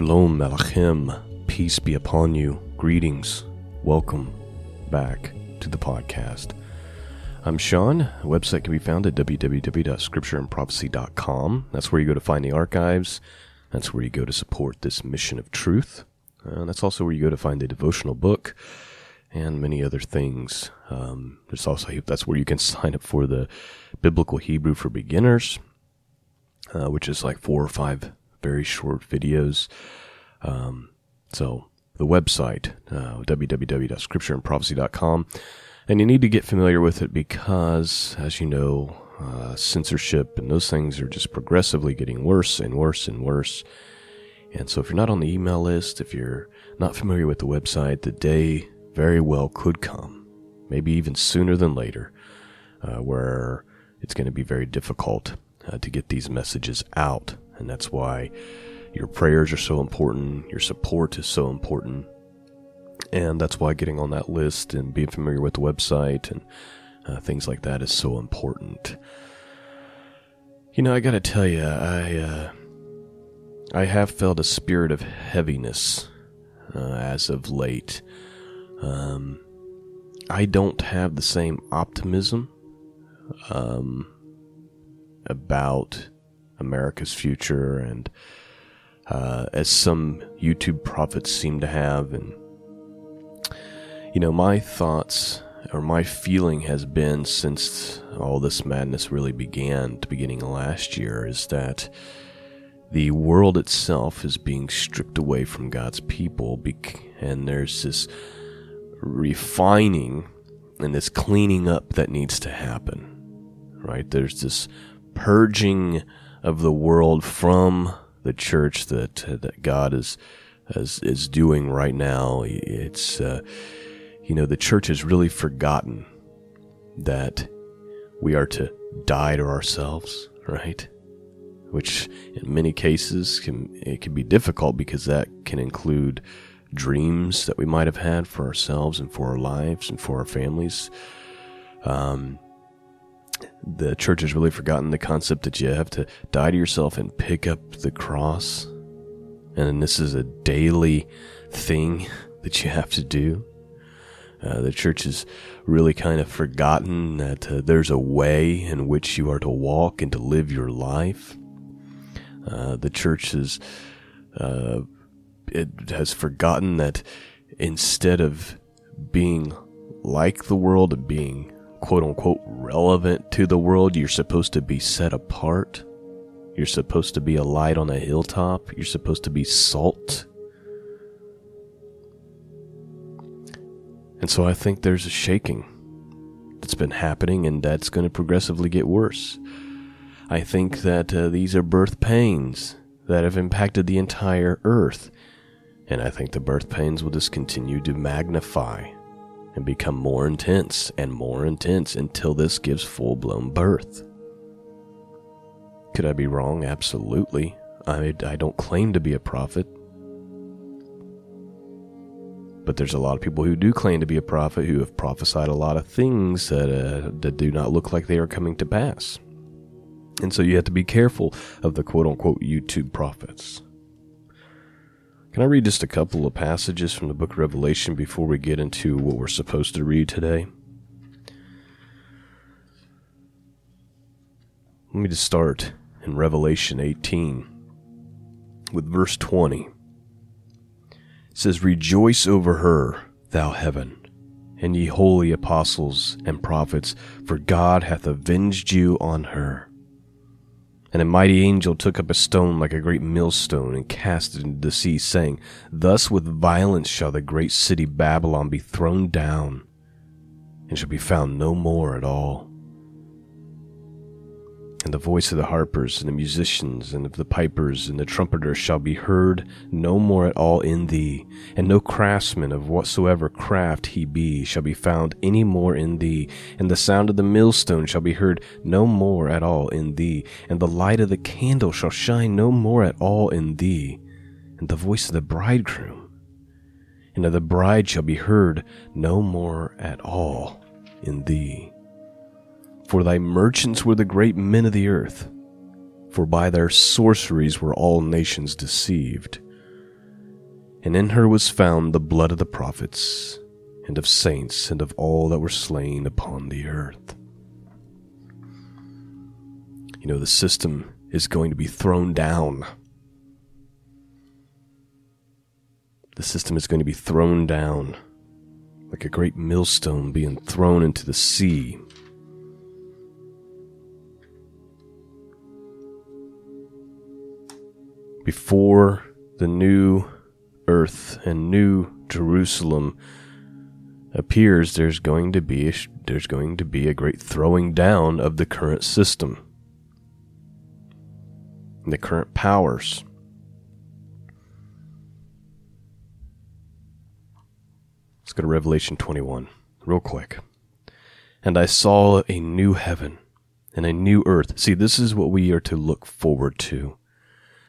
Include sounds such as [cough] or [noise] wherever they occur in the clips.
Shalom Aleichem, peace be upon you. Greetings, welcome back to the podcast. I'm Sean. The website can be found at www.scriptureandprophecy.com. That's where you go to find the archives. That's where you go to support this mission of truth. Uh, that's also where you go to find the devotional book and many other things. Um, there's also that's where you can [laughs] sign up for the Biblical Hebrew for Beginners, uh, which is like four or five very short videos. Um, so the website, uh, www.scriptureandprophecy.com. And you need to get familiar with it because, as you know, uh, censorship and those things are just progressively getting worse and worse and worse. And so if you're not on the email list, if you're not familiar with the website, the day very well could come, maybe even sooner than later, uh, where it's going to be very difficult uh, to get these messages out and that's why your prayers are so important, your support is so important. And that's why getting on that list and being familiar with the website and uh, things like that is so important. You know, I got to tell you, I uh, I have felt a spirit of heaviness uh, as of late. Um, I don't have the same optimism um, about America's future, and uh, as some YouTube prophets seem to have. And, you know, my thoughts or my feeling has been since all this madness really began at the beginning of last year is that the world itself is being stripped away from God's people, and there's this refining and this cleaning up that needs to happen. Right? There's this purging of the world from the church that that God is is, is doing right now. It's uh, you know the church has really forgotten that we are to die to ourselves, right? Which in many cases can it can be difficult because that can include dreams that we might have had for ourselves and for our lives and for our families. Um, the church has really forgotten the concept that you have to die to yourself and pick up the cross. And this is a daily thing [laughs] that you have to do. Uh, the church has really kind of forgotten that uh, there's a way in which you are to walk and to live your life. Uh, the church has, uh, it has forgotten that instead of being like the world and being quote unquote relevant to the world. You're supposed to be set apart. You're supposed to be a light on a hilltop. You're supposed to be salt. And so I think there's a shaking that's been happening, and that's going to progressively get worse. I think that uh, these are birth pains that have impacted the entire earth. And I think the birth pains will just continue to magnify and become more intense and more intense until this gives full blown birth. Could I be wrong? Absolutely. I, I don't claim to be a prophet. But there's a lot of people who do claim to be a prophet who have prophesied a lot of things that, uh, that do not look like they are coming to pass. And so you have to be careful of the quote unquote YouTube prophets. Can I read just a couple of passages from the book of Revelation before we get into what we're supposed to read today? Let me just start in Revelation 18 with verse 20. It says, Rejoice over her, thou heaven, and ye holy apostles and prophets, for God hath avenged you on her. And a mighty angel took up a stone like a great millstone and cast it into the sea, saying, Thus with violence shall the great city Babylon be thrown down, and shall be found no more at all and the voice of the harpers and the musicians and of the pipers and the trumpeters shall be heard no more at all in thee, and no craftsman of whatsoever craft he be shall be found any more in thee, and the sound of the millstone shall be heard no more at all in thee, and the light of the candle shall shine no more at all in thee, and the voice of the bridegroom and of the bride shall be heard no more at all in thee for thy merchants were the great men of the earth, for by their sorceries were all nations deceived. And in her was found the blood of the prophets, and of saints, and of all that were slain upon the earth. You know, the system is going to be thrown down. The system is going to be thrown down like a great millstone being thrown into the sea. Before the new earth and new Jerusalem appears, there's going to be a, there's going to be a great throwing down of the current system, the current powers. Let's go to Revelation 21, real quick. And I saw a new heaven and a new earth. See, this is what we are to look forward to.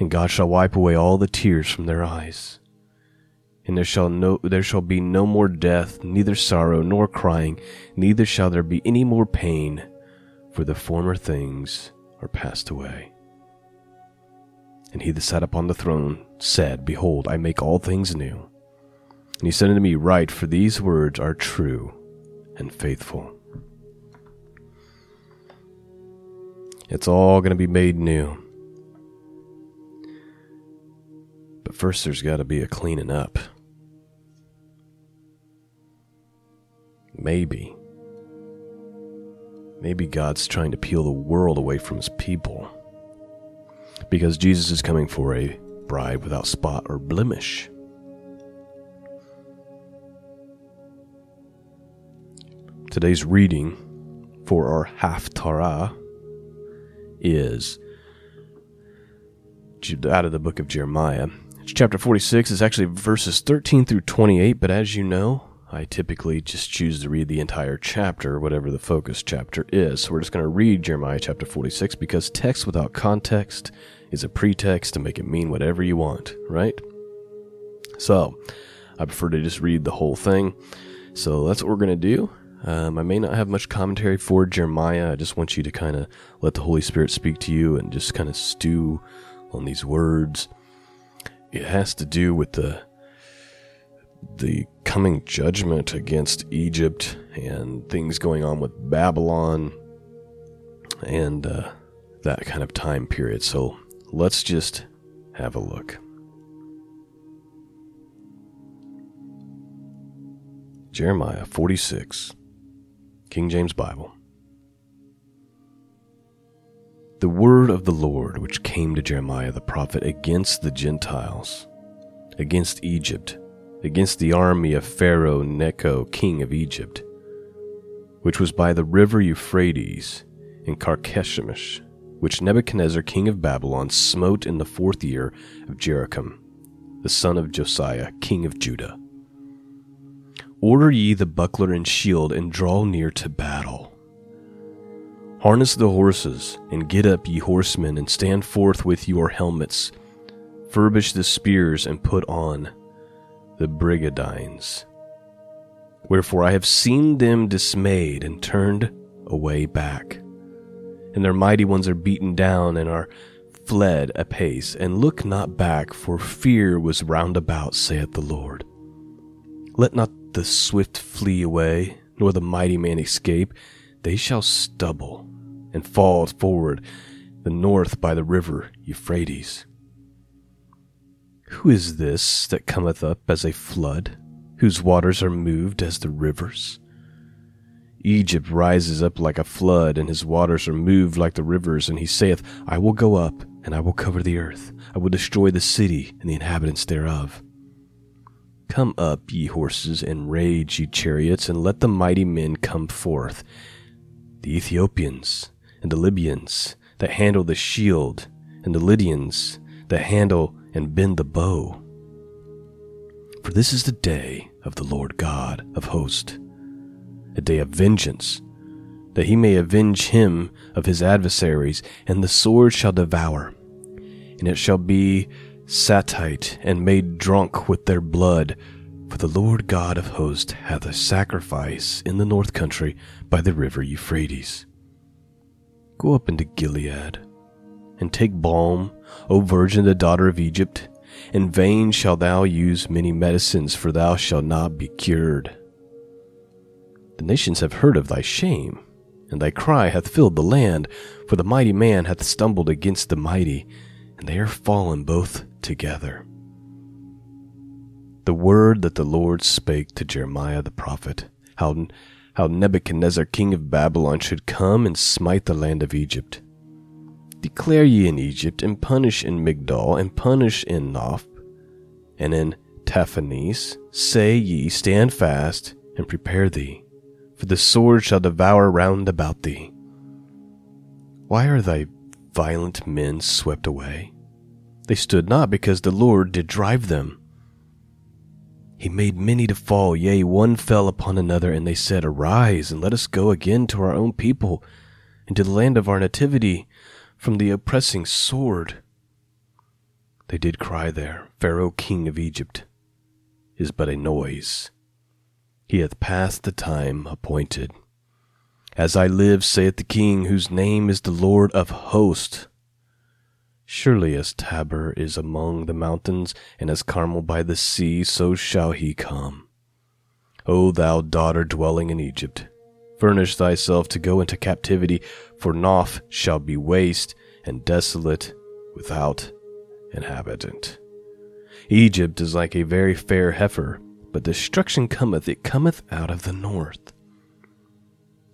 And God shall wipe away all the tears from their eyes. And there shall no there shall be no more death, neither sorrow nor crying, neither shall there be any more pain, for the former things are passed away. And he that sat upon the throne said, Behold, I make all things new. And he said unto me, Write, for these words are true and faithful. It's all going to be made new. First, there's got to be a cleaning up. Maybe. Maybe God's trying to peel the world away from his people because Jesus is coming for a bride without spot or blemish. Today's reading for our Haftarah is out of the book of Jeremiah. Chapter 46. is actually verses 13 through 28, but as you know, I typically just choose to read the entire chapter, whatever the focus chapter is. So we're just going to read Jeremiah chapter 46 because text without context is a pretext to make it mean whatever you want, right? So I prefer to just read the whole thing. So that's what we're going to do. Um, I may not have much commentary for Jeremiah. I just want you to kind of let the Holy Spirit speak to you and just kind of stew on these words. It has to do with the the coming judgment against Egypt and things going on with Babylon and uh, that kind of time period. So let's just have a look. Jeremiah 46, King James Bible. The word of the Lord which came to Jeremiah the prophet against the Gentiles, against Egypt, against the army of Pharaoh Necho, king of Egypt, which was by the river Euphrates in Carchemish, which Nebuchadnezzar, king of Babylon, smote in the fourth year of Jeroboam, the son of Josiah, king of Judah. Order ye the buckler and shield, and draw near to battle. Harness the horses, and get up, ye horsemen, and stand forth with your helmets. Furbish the spears, and put on the brigandines. Wherefore I have seen them dismayed and turned away back. And their mighty ones are beaten down and are fled apace, and look not back, for fear was round about, saith the Lord. Let not the swift flee away, nor the mighty man escape. They shall stumble and fall forward the north by the river Euphrates. Who is this that cometh up as a flood, whose waters are moved as the rivers? Egypt rises up like a flood, and his waters are moved like the rivers. And he saith, I will go up, and I will cover the earth. I will destroy the city and the inhabitants thereof. Come up, ye horses, and rage, ye chariots, and let the mighty men come forth. The Ethiopians and the Libyans that handle the shield, and the Lydians that handle and bend the bow. For this is the day of the Lord God of hosts, a day of vengeance, that he may avenge him of his adversaries, and the sword shall devour, and it shall be satite and made drunk with their blood. For the Lord God of hosts hath a sacrifice in the north country by the river Euphrates. Go up into Gilead, and take balm, O virgin, the daughter of Egypt. In vain shalt thou use many medicines, for thou shalt not be cured. The nations have heard of thy shame, and thy cry hath filled the land, for the mighty man hath stumbled against the mighty, and they are fallen both together. The word that the Lord spake to Jeremiah the prophet, how, how Nebuchadnezzar king of Babylon should come and smite the land of Egypt. Declare ye in Egypt, and punish in Migdol, and punish in Noph, and in Tahpanhes. Say ye, Stand fast, and prepare thee, for the sword shall devour round about thee. Why are thy violent men swept away? They stood not because the Lord did drive them. He made many to fall, yea, one fell upon another, and they said, Arise, and let us go again to our own people, and to the land of our nativity, from the oppressing sword. They did cry there, Pharaoh king of Egypt is but a noise. He hath passed the time appointed. As I live, saith the king, whose name is the Lord of hosts. Surely as Tabor is among the mountains, and as Carmel by the sea, so shall he come. O thou daughter dwelling in Egypt, Furnish thyself to go into captivity, for Noph shall be waste and desolate without inhabitant. Egypt is like a very fair heifer, but destruction cometh, it cometh out of the north.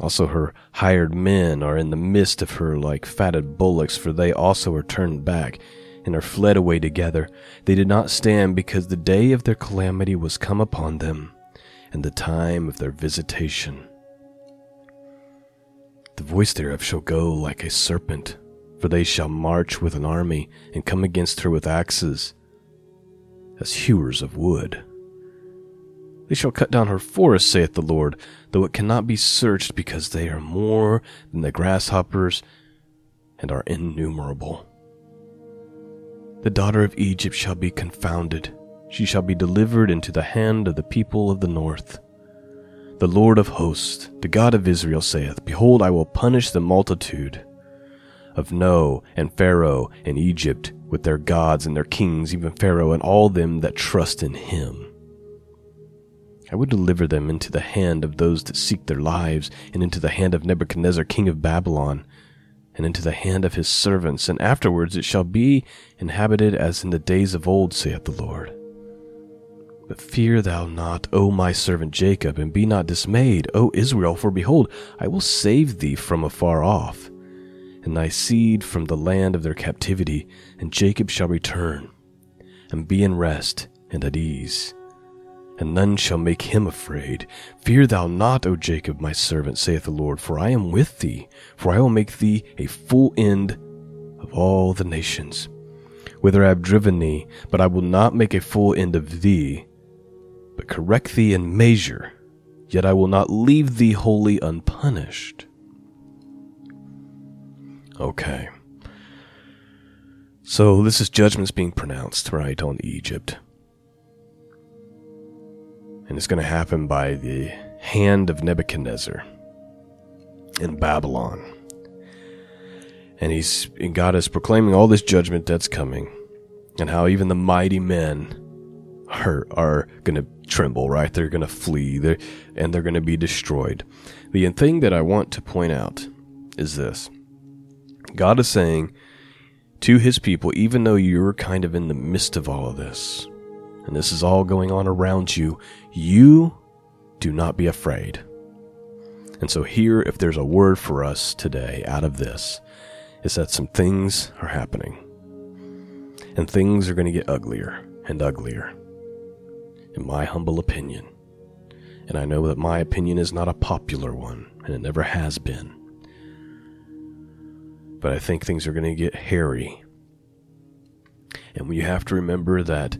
Also, her hired men are in the midst of her like fatted bullocks, for they also are turned back and are fled away together. They did not stand because the day of their calamity was come upon them, and the time of their visitation. The voice thereof shall go like a serpent, for they shall march with an army, and come against her with axes, as hewers of wood. They shall cut down her forest, saith the Lord, though it cannot be searched, because they are more than the grasshoppers, and are innumerable. The daughter of Egypt shall be confounded, she shall be delivered into the hand of the people of the north. The Lord of hosts, the God of Israel, saith, Behold, I will punish the multitude of No and Pharaoh and Egypt with their gods and their kings, even Pharaoh and all them that trust in him. I would deliver them into the hand of those that seek their lives, and into the hand of Nebuchadnezzar king of Babylon, and into the hand of his servants, and afterwards it shall be inhabited as in the days of old, saith the Lord. But fear thou not, O my servant Jacob, and be not dismayed, O Israel, for behold, I will save thee from afar off, and thy seed from the land of their captivity, and Jacob shall return, and be in rest and at ease, and none shall make him afraid. Fear thou not, O Jacob, my servant, saith the Lord, for I am with thee, for I will make thee a full end of all the nations, whither I have driven thee, but I will not make a full end of thee but correct thee in measure, yet I will not leave thee wholly unpunished. Okay. So this is judgments being pronounced, right, on Egypt. And it's going to happen by the hand of Nebuchadnezzar in Babylon. And he's and God is proclaiming all this judgment that's coming, and how even the mighty men are are going to tremble, right? They're going to flee, they're, and they're going to be destroyed. The thing that I want to point out is this: God is saying to His people, even though you're kind of in the midst of all of this, and this is all going on around you, you do not be afraid. And so, here, if there's a word for us today out of this, is that some things are happening. And things are going to get uglier and uglier in my humble opinion. And I know that my opinion is not a popular one, and it never has been. But I think things are going to get hairy. And we have to remember that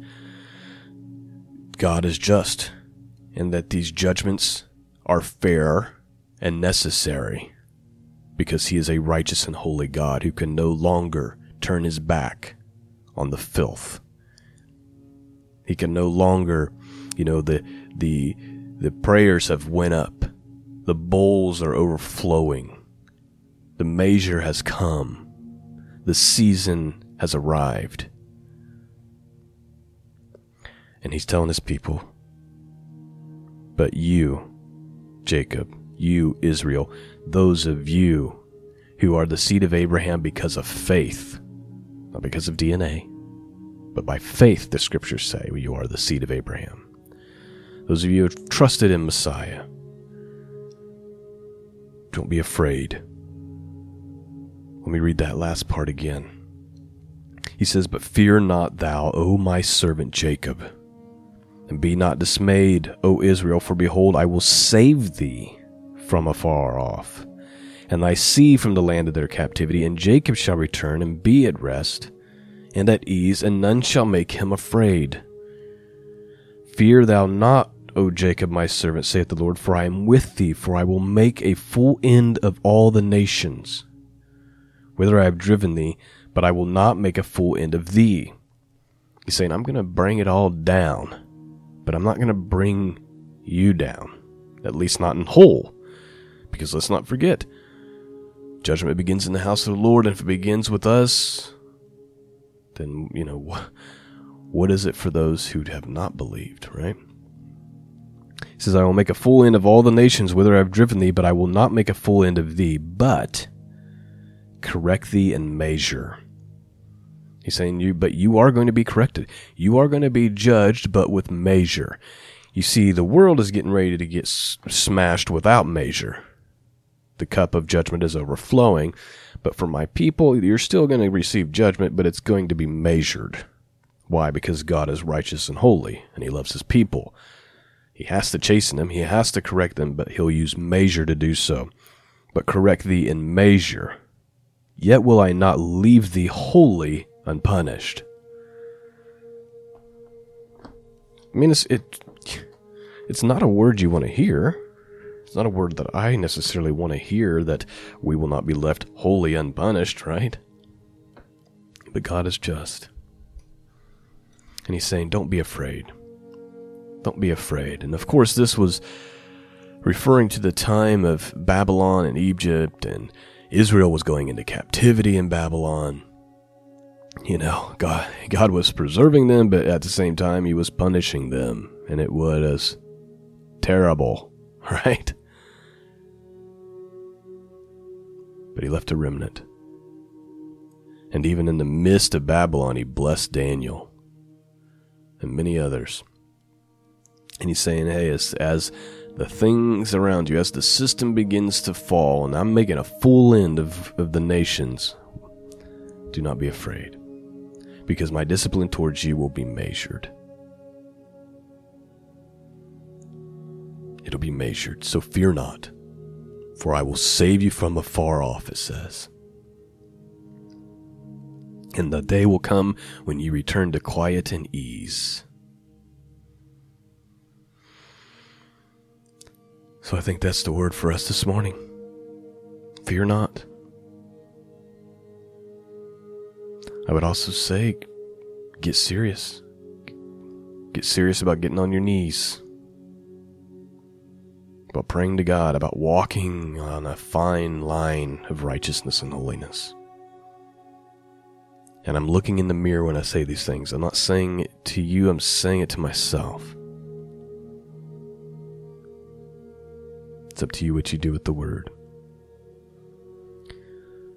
God is just and that these judgments are fair and necessary because he is a righteous and holy God who can no longer turn his back on the filth. He can no longer, you know, the the the prayers have went up. The bowls are overflowing. The measure has come. The season has arrived. And he's telling his people, but you, Jacob, you, Israel, those of you who are the seed of Abraham because of faith, not because of DNA, but by faith, the scriptures say, you are the seed of Abraham. Those of you who have trusted in Messiah, don't be afraid. Let me read that last part again. He says, But fear not thou, O my servant Jacob, and be not dismayed, O Israel, for behold, I will save thee from afar off, and thy seed from the land of their captivity, and Jacob shall return and be at rest and at ease, and none shall make him afraid. Fear thou not, O Jacob, my servant, saith the Lord, for I am with thee, for I will make a full end of all the nations, whither I have driven thee, but I will not make a full end of thee. He's saying, I'm going to bring it all down, but I'm not going to bring you down, at least not in whole. Because let's not forget, judgment begins in the house of the Lord, and if it begins with us, then, you know, what, what is it for those who have not believed, right? He says, I will make a full end of all the nations whither I have driven thee, but I will not make a full end of thee, but correct thee in measure. He's saying, you, but you are going to be corrected. You are going to be judged, but with measure. You see, the world is getting ready to get s- smashed without measure. The cup of judgment is overflowing, but for my people, you're still going to receive judgment, but it's going to be measured. Why? Because God is righteous and holy, and He loves His people. He has to chasten them, He has to correct them, but He'll use measure to do so. But correct thee in measure. Yet will I not leave thee wholly unpunished. I mean, it's, it, it's not a word you want to hear. It's not a word that I necessarily want to hear that we will not be left wholly unpunished, right? But God is just. And He's saying, don't be afraid. Don't be afraid. And of course, this was referring to the time of Babylon and Egypt, and Israel was going into captivity in Babylon. You know, God, God was preserving them, but at the same time, He was punishing them, and it was terrible, [laughs] right? but he left a remnant. And even in the midst of Babylon, he blessed Daniel and many others. And he's saying, hey, as, as the things around you, as the system begins to fall, and I'm making a full end of, of the nations, do not be afraid, because my discipline towards you will be measured. It'll be measured, so fear not for I will save you from afar off, it says. And the day will come when you return to quiet and ease. So I think that's the word for us this morning. Fear not. I would also say, get serious. Get serious about getting on your knees about praying to God, about walking on a fine line of righteousness and holiness. And I'm looking in the mirror when I say these things. I'm not saying it to you, I'm saying it to myself. It's up to you what you do with the word.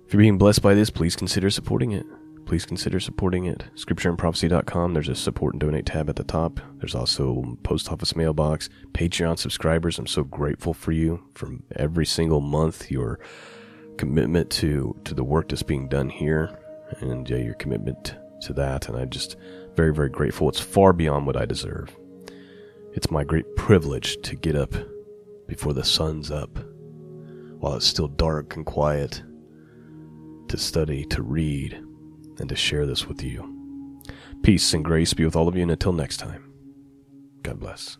If you're being blessed by this, please consider supporting it please consider supporting it. Scriptureandprophecy.com. There's a support and donate tab at the top. There's also post office mailbox, Patreon subscribers. I'm so grateful for you from every single month. Your commitment to to the work that's being done here, and yeah, your commitment to that. And I'm just very very grateful. It's far beyond what I deserve. It's my great privilege to get up before the sun's up, while it's still dark and quiet, to study, to read and to share this with you. Peace and grace be with all of you, and until next time, God bless.